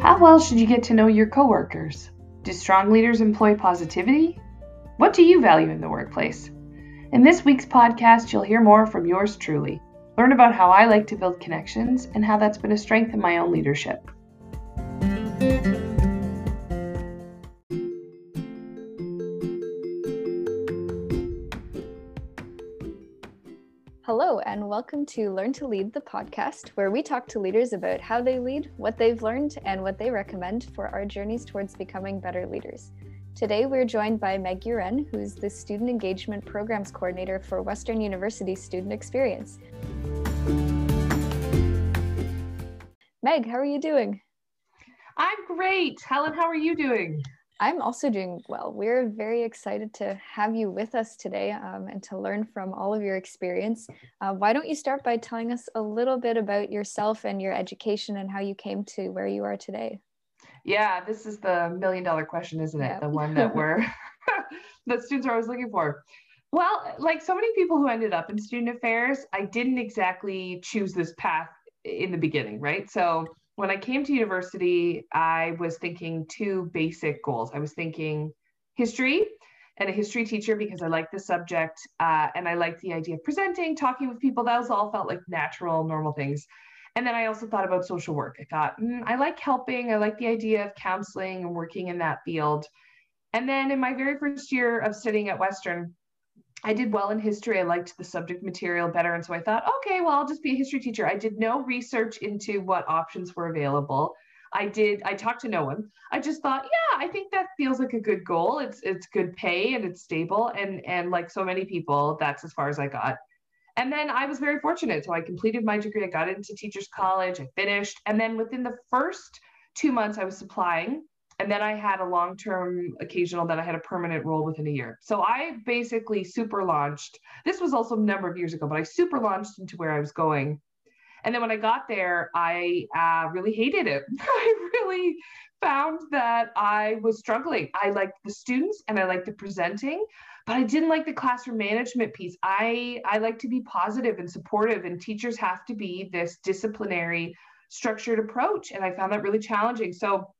How well should you get to know your coworkers? Do strong leaders employ positivity? What do you value in the workplace? In this week's podcast, you'll hear more from yours truly. Learn about how I like to build connections and how that's been a strength in my own leadership. Hello, and welcome to Learn to Lead, the podcast, where we talk to leaders about how they lead, what they've learned, and what they recommend for our journeys towards becoming better leaders. Today, we're joined by Meg Uren, who's the Student Engagement Programs Coordinator for Western University Student Experience. Meg, how are you doing? I'm great. Helen, how are you doing? I'm also doing well. We're very excited to have you with us today um, and to learn from all of your experience. Uh, why don't you start by telling us a little bit about yourself and your education and how you came to where you are today? Yeah, this is the million dollar question, isn't it? The one that we're that students are always looking for. Well, like so many people who ended up in student affairs, I didn't exactly choose this path in the beginning, right? So when I came to university, I was thinking two basic goals. I was thinking history and a history teacher because I liked the subject uh, and I liked the idea of presenting, talking with people. Those all felt like natural, normal things. And then I also thought about social work. I thought, mm, I like helping. I like the idea of counseling and working in that field. And then in my very first year of studying at Western, I did well in history. I liked the subject material better. And so I thought, okay, well, I'll just be a history teacher. I did no research into what options were available. I did, I talked to no one. I just thought, yeah, I think that feels like a good goal. It's it's good pay and it's stable. And and like so many people, that's as far as I got. And then I was very fortunate. So I completed my degree. I got into teachers college. I finished. And then within the first two months, I was supplying and then I had a long term occasional, then I had a permanent role within a year. So I basically super launched. This was also a number of years ago, but I super launched into where I was going. And then when I got there, I uh, really hated it. I really found that I was struggling. I liked the students and I liked the presenting, but I didn't like the classroom management piece. I I like to be positive and supportive, and teachers have to be this disciplinary, structured approach. And I found that really challenging. So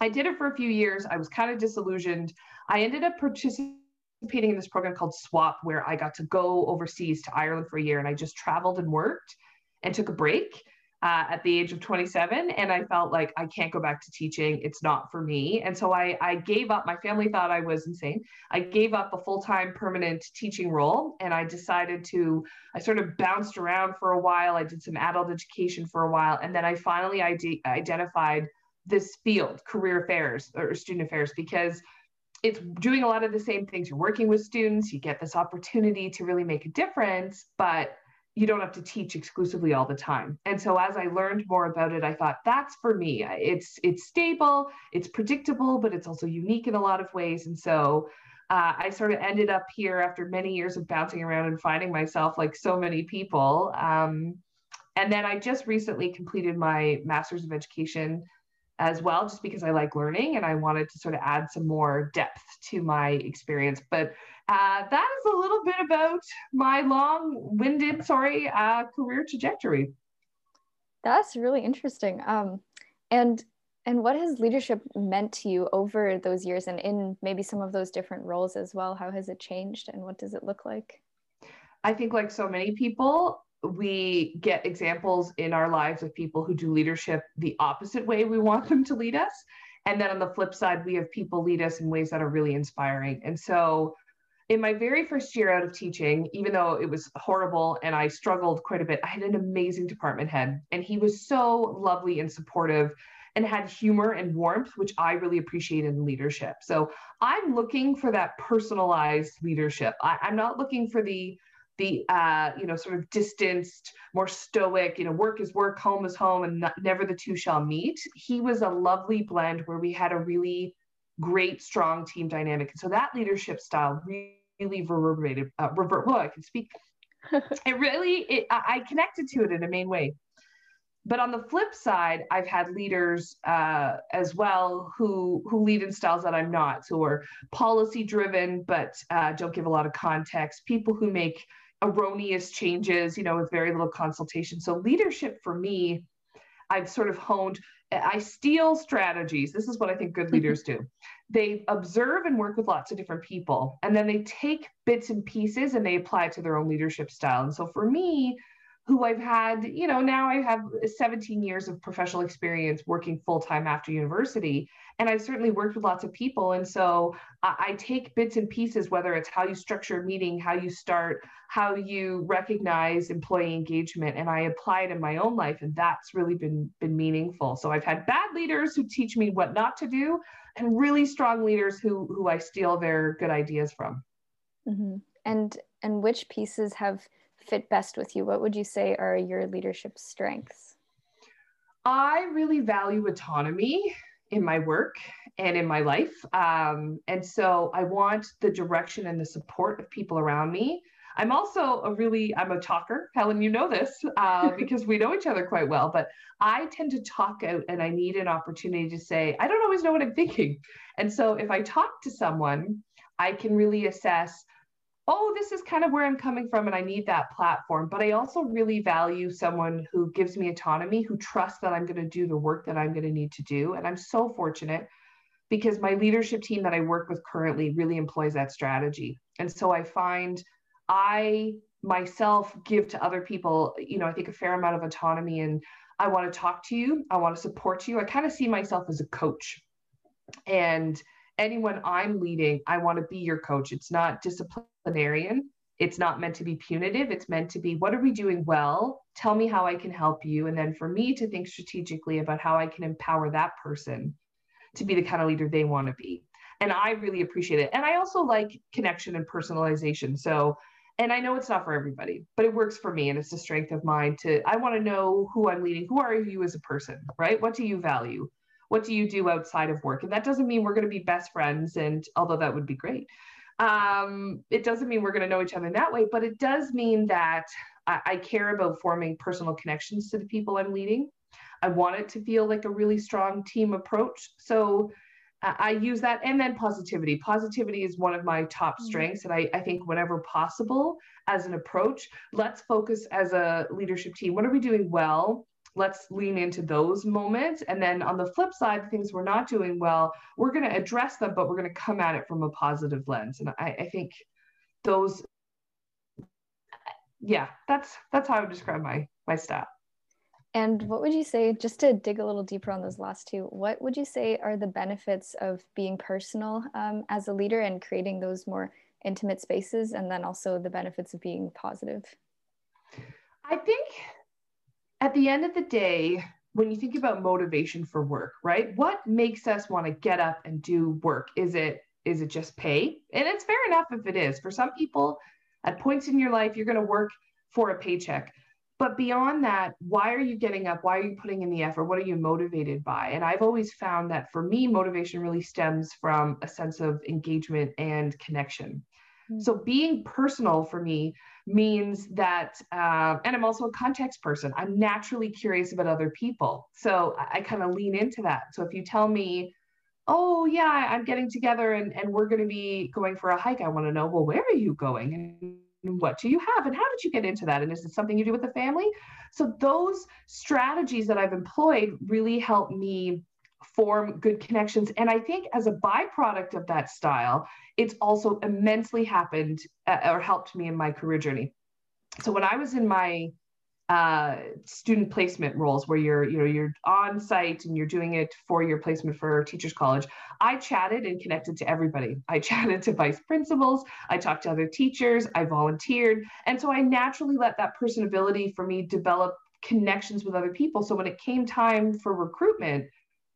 I did it for a few years. I was kind of disillusioned. I ended up participating in this program called SWAP, where I got to go overseas to Ireland for a year and I just traveled and worked and took a break. Uh, at the age of 27 and i felt like i can't go back to teaching it's not for me and so I, I gave up my family thought i was insane i gave up a full-time permanent teaching role and i decided to i sort of bounced around for a while i did some adult education for a while and then i finally ide- identified this field, career affairs or student affairs, because it's doing a lot of the same things. You're working with students, you get this opportunity to really make a difference, but you don't have to teach exclusively all the time. And so as I learned more about it, I thought that's for me. It's it's stable, it's predictable, but it's also unique in a lot of ways. And so uh, I sort of ended up here after many years of bouncing around and finding myself like so many people. Um, and then I just recently completed my master's of education as well, just because I like learning and I wanted to sort of add some more depth to my experience. But uh, that is a little bit about my long-winded, sorry, uh, career trajectory. That's really interesting. Um, and and what has leadership meant to you over those years, and in maybe some of those different roles as well? How has it changed, and what does it look like? I think, like so many people, we get examples in our lives of people who do leadership the opposite way we want them to lead us. And then on the flip side, we have people lead us in ways that are really inspiring. And so, in my very first year out of teaching, even though it was horrible and I struggled quite a bit, I had an amazing department head, and he was so lovely and supportive and had humor and warmth, which I really appreciate in leadership. So, I'm looking for that personalized leadership. I, I'm not looking for the the uh, you know sort of distanced, more stoic, you know, work is work, home is home, and not, never the two shall meet. He was a lovely blend where we had a really great, strong team dynamic, and so that leadership style really reverberated. Uh, revert. Well, I can speak. it really, it, I connected to it in a main way. But on the flip side, I've had leaders uh, as well who who lead in styles that I'm not, who are policy driven but uh, don't give a lot of context. People who make erroneous changes, you know, with very little consultation. So leadership for me, I've sort of honed, I steal strategies. This is what I think good mm-hmm. leaders do. They observe and work with lots of different people, and then they take bits and pieces and they apply it to their own leadership style. And so for me, who I've had, you know, now I have 17 years of professional experience working full time after university. And I've certainly worked with lots of people. And so I, I, take bits and pieces, whether it's how you structure a meeting, how you start, how you recognize employee engagement, and I apply it in my own life. And that's really been, been meaningful. So I've had bad leaders who teach me what not to do, and really strong leaders who, who I steal their good ideas from. Mm-hmm. And and which pieces have fit best with you? What would you say are your leadership strengths? I really value autonomy in my work and in my life. Um, and so I want the direction and the support of people around me. I'm also a really, I'm a talker. Helen, you know this uh, because we know each other quite well, but I tend to talk out and I need an opportunity to say, I don't always know what I'm thinking. And so if I talk to someone, I can really assess oh, this is kind of where I'm coming from and I need that platform. But I also really value someone who gives me autonomy, who trusts that I'm going to do the work that I'm going to need to do. And I'm so fortunate because my leadership team that I work with currently really employs that strategy. And so I find I myself give to other people, you know, I think a fair amount of autonomy and I want to talk to you, I want to support you. I kind of see myself as a coach. And anyone I'm leading, I want to be your coach. It's not disciplinarian. It's not meant to be punitive. It's meant to be what are we doing well? Tell me how I can help you. And then for me to think strategically about how I can empower that person to be the kind of leader they want to be. And I really appreciate it. And I also like connection and personalization. So, and I know it's not for everybody, but it works for me. And it's a strength of mine to, I want to know who I'm leading. Who are you as a person, right? What do you value? what do you do outside of work? And that doesn't mean we're going to be best friends. And although that would be great, um, it doesn't mean we're going to know each other in that way, but it does mean that I, I care about forming personal connections to the people I'm leading. I want it to feel like a really strong team approach. So uh, I use that. And then positivity. Positivity is one of my top mm-hmm. strengths. And I, I think, whenever possible, as an approach, let's focus as a leadership team. What are we doing well? Let's lean into those moments. And then on the flip side, things we're not doing well, we're going to address them, but we're going to come at it from a positive lens. And I, I think those, yeah, that's that's how I would describe my my style. And what would you say, just to dig a little deeper on those last two, what would you say are the benefits of being personal um, as a leader and creating those more intimate spaces, and then also the benefits of being positive? I think at the end of the day, when you think about motivation for work, right? What makes us want to get up and do work? Is it is it just pay? And it's fair enough if it is. For some people, at points in your life, you're going to work for a paycheck. But beyond that, why are you getting up? Why are you putting in the effort? What are you motivated by? And I've always found that for me, motivation really stems from a sense of engagement and connection. So being personal for me means that, uh, and I'm also a context person. I'm naturally curious about other people. So I, I kind of lean into that. So if you tell me, oh, yeah, I'm getting together and, and we're going to be going for a hike, I want to know, well, where are you going? And what do you have? And how did you get into that? And is it something you do with the family? So those strategies that I've employed really help me form good connections. And I think as a byproduct of that style, it's also immensely happened uh, or helped me in my career journey. So when I was in my uh, student placement roles where you're you know you're on site and you're doing it for your placement for teachers college i chatted and connected to everybody. I chatted to vice principals. I talked to other teachers. I volunteered. And so i naturally let that personability for me develop connections with other people. So when it came time for recruitment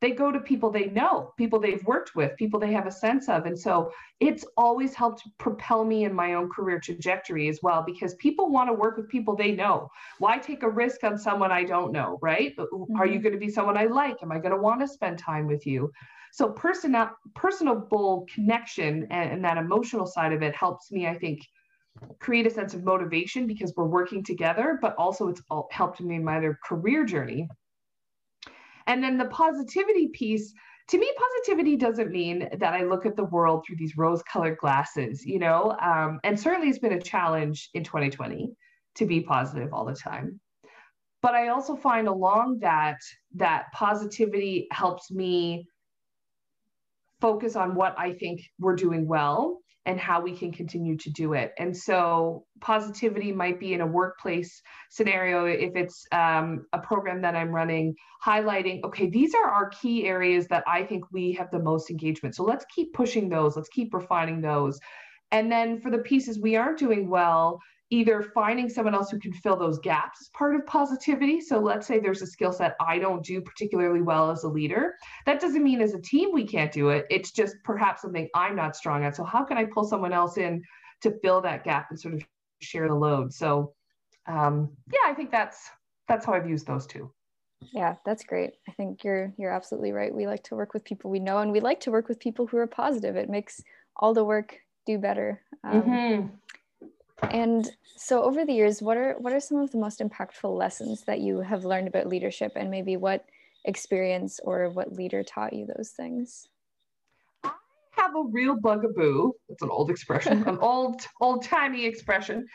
they go to people they know, people they've worked with, people they have a sense of. And so it's always helped propel me in my own career trajectory as well, because people want to work with people they know. Why take a risk on someone I don't know, right? Mm-hmm. Are you mm-hmm. going to be someone I like? Am I going to want to spend time with you? So personal, personable connection and, and that emotional side of it helps me, I think, create a sense of motivation because we're working together, but also it's all helped me in my other career journey and then the positivity piece, to me, positivity doesn't mean that I look at the world through these rose colored glasses, you know? Um, and certainly it's been a challenge in 2020 to be positive all the time. but I also find along that that positivity helps me focus on what I think we're doing well and how we can continue to do it. And so, positivity might be in a workplace scenario if it's um, a program that I'm running, highlighting, okay, these are our key areas that I think we have the most engagement. So, let's keep pushing those, let's keep refining those. And then for the pieces we aren't doing well, either finding someone else who can fill those gaps as part of positivity. So let's say there's a skill set I don't do particularly well as a leader. That doesn't mean as a team we can't do it. It's just perhaps something I'm not strong at. So how can I pull someone else in to fill that gap and sort of share the load? So um, yeah, I think that's that's how I've used those two. Yeah, that's great. I think you're you're absolutely right. We like to work with people we know, and we like to work with people who are positive. It makes all the work do better. Um, mm-hmm. And so over the years, what are what are some of the most impactful lessons that you have learned about leadership and maybe what experience or what leader taught you those things? I have a real bugaboo, it's an old expression, an old old-timey expression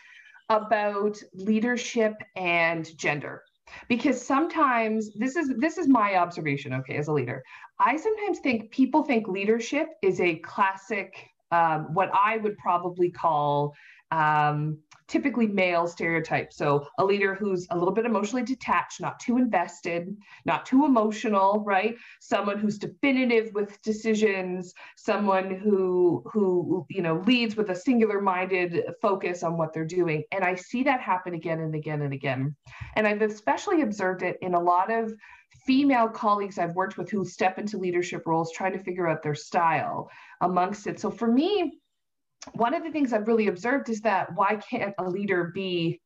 about leadership and gender because sometimes this is this is my observation okay as a leader i sometimes think people think leadership is a classic um, what i would probably call um, typically male stereotype. So a leader who's a little bit emotionally detached, not too invested, not too emotional, right? Someone who's definitive with decisions, someone who who you know leads with a singular-minded focus on what they're doing. And I see that happen again and again and again. And I've especially observed it in a lot of female colleagues I've worked with who step into leadership roles trying to figure out their style amongst it. So for me, one of the things I've really observed is that why can't a leader be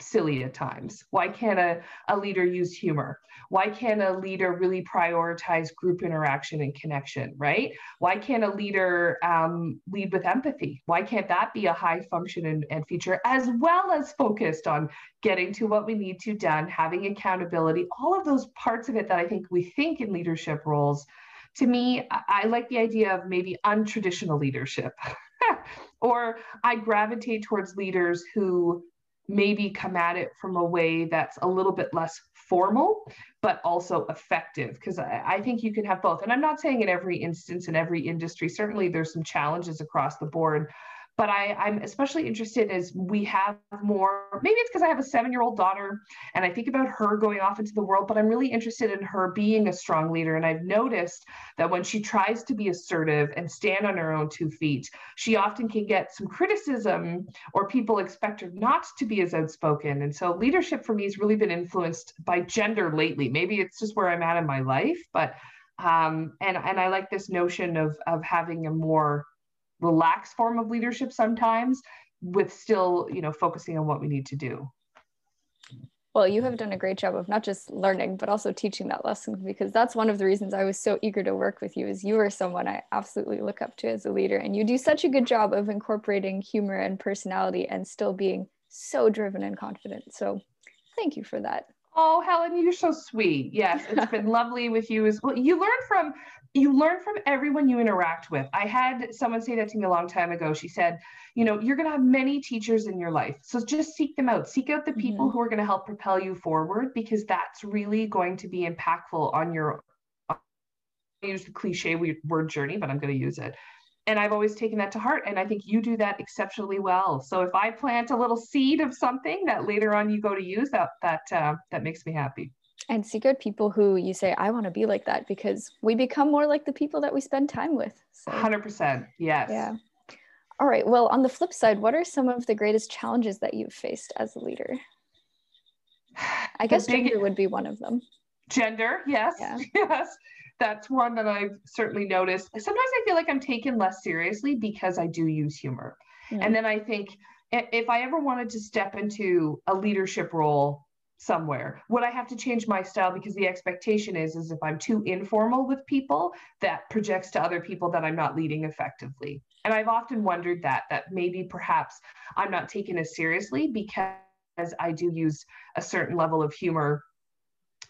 silly at times? Why can't a, a leader use humor? Why can't a leader really prioritize group interaction and connection, right? Why can't a leader um, lead with empathy? Why can't that be a high function and, and feature as well as focused on getting to what we need to done, having accountability, all of those parts of it that I think we think in leadership roles. To me, I, I like the idea of maybe untraditional leadership. or I gravitate towards leaders who maybe come at it from a way that's a little bit less formal, but also effective. Because I, I, think you can have both. And I'm not saying in every instance, in every industry, certainly there's some challenges across the board but I, I'm especially interested as we have more, maybe it's because I have a seven year old daughter and I think about her going off into the world, but I'm really interested in her being a strong leader. And I've noticed that when she tries to be assertive and stand on her own two feet, she often can get some criticism or people expect her not to be as outspoken. And so leadership for me has really been influenced by gender lately. Maybe it's just where I'm at in my life, but um, and and I like this notion of of having a more relaxed form of leadership sometimes with still you know focusing on what we need to do well you have done a great job of not just learning but also teaching that lesson because that's one of the reasons i was so eager to work with you is you are someone i absolutely look up to as a leader and you do such a good job of incorporating humor and personality and still being so driven and confident so thank you for that Oh, Helen, you're so sweet. Yes, it's been lovely with you as well. You learn from you learn from everyone you interact with. I had someone say that to me a long time ago. She said, you know, you're going to have many teachers in your life. So just seek them out. Seek out the people mm-hmm. who are going to help propel you forward because that's really going to be impactful on your I use the cliche word journey, but I'm going to use it. And I've always taken that to heart. And I think you do that exceptionally well. So if I plant a little seed of something that later on you go to use, that that uh, that makes me happy and seek out people who you say i want to be like that because we become more like the people that we spend time with so. 100% yes. Yeah. All right well on the flip side what are some of the greatest challenges that you've faced as a leader? I guess big, gender would be one of them. Gender yes yeah. yes. That's one that i've certainly noticed. Sometimes i feel like i'm taken less seriously because i do use humor. Mm. and then i think if i ever wanted to step into a leadership role somewhere. Would i have to change my style? Because the expectation is is if i'm too informal with people that projects to other people that i'm not leading effectively. And i've often wondered that that maybe perhaps i'm not taken as seriously because i do use a certain level of humor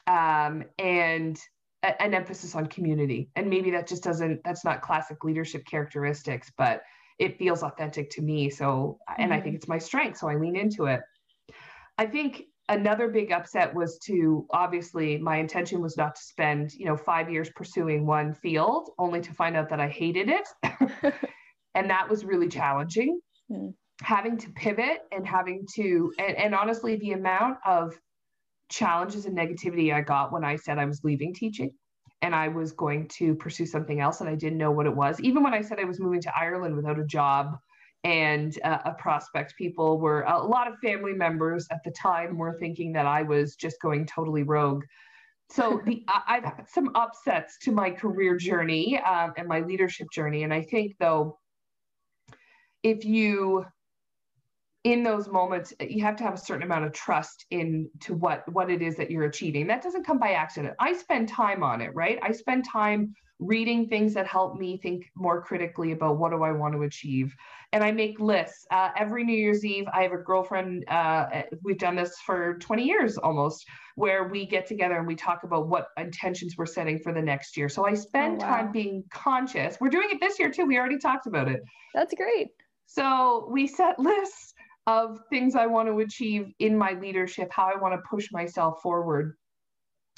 um, and a, an emphasis on community. And maybe that just doesn't that's not classic leadership characteristics but it feels authentic to me. So and i think mm-hmm. it's my strength so i lean into it. I think another big upset was to obviously my intention was not to spend you know five years pursuing one field only to find out that i hated it. And that was really challenging. Mm. having to pivot and having to and, and honestly the amount of challenges and negativity i got when i said i was leaving teaching and i was going to pursue something else and i didn't know what it was. Even when i said i was moving to ireland without a job and uh, a prospect. People were a lot of family members at the time were thinking that i was just going totally rogue. So the i've had some upsets to my career journey um, and my leadership journey. And i think though if you in those moments you have to have a certain amount of trust in to what what it is that you're achieving. That doesn't come by accident. I spend time on it right? I spend time reading things that help me think more critically about what do I want to achieve. And I make lists. Uh, every New Year's Eve, I have a girlfriend, uh, we've done this for 20 years almost, where we get together and we talk about what intentions we're setting for the next year. So I spend oh, wow. time being conscious. We're doing it this year too. We already talked about it. That's great. So we set lists of things I want to achieve in my leadership, how I want to push myself forward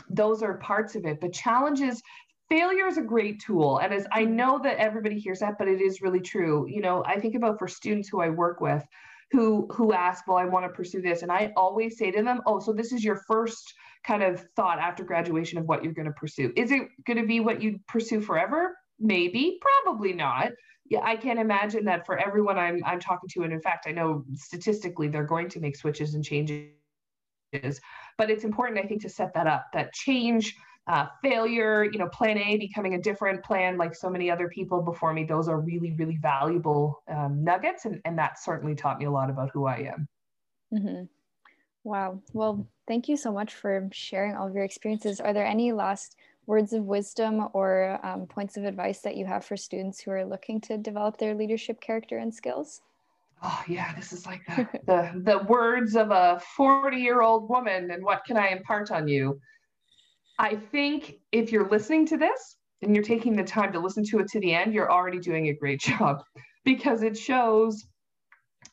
those are parts of it but challenges failure is a great tool and as i mm-hmm. know that everybody hears that but it is really true. You know i think about for students who i work with who who ask well i want to pursue this and i always say to them oh so this is your first kind of thought after graduation of what you're going to pursue. Is it going to be what you pursue forever? Maybe probably not. Yeah i can't imagine that for everyone i'm i'm talking to and in fact i know statistically they're going to make switches and changes but it's important i think to set that up that change uh, failure, you know, plan A becoming a different plan like so many other people before me. Those are really, really valuable um, nuggets. And, and that certainly taught me a lot about who I am. Mm-hmm. Wow. Well, thank you so much for sharing all of your experiences. Are there any last words of wisdom or um, points of advice that you have for students who are looking to develop their leadership character and skills? Oh yeah, this is like the, the, the words of a 40 year old woman. And what can I impart on you? I think if you're listening to this and you're taking the time to listen to it to the end, you're already doing a great job because it shows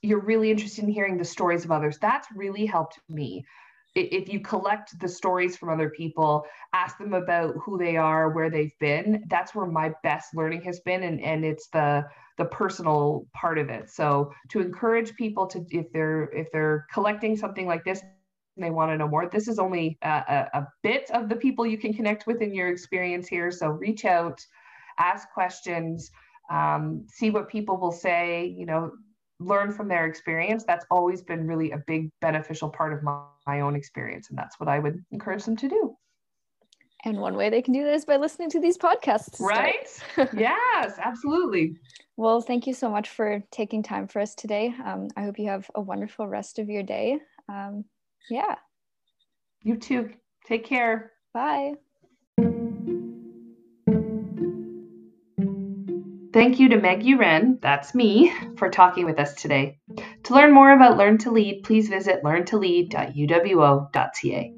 you're really interested in hearing the stories of others. That's really helped me. If you collect the stories from other people, ask them about who they are, where they've been, that's where my best learning has been. And, and it's the the personal part of it. So to encourage people to if they're if they're collecting something like this, they want to know more, this is only a, a, bit of the people you can connect with in your experience here. So reach out, ask questions, um, see what people will say, you know, learn from their experience. That's always been really a big beneficial part of my, my own experience. And that's what I would encourage them to do. And one way they can do this by listening to these podcasts. Right? yes, absolutely. Well, thank you so much for taking time for us today. Um, I hope you have a wonderful rest of your day. Um, yeah. You too. Take care. Bye. Thank you to Meg Uren, that's me, for talking with us today. To learn more about Learn to Lead, please visit learntolead.uwo.ca.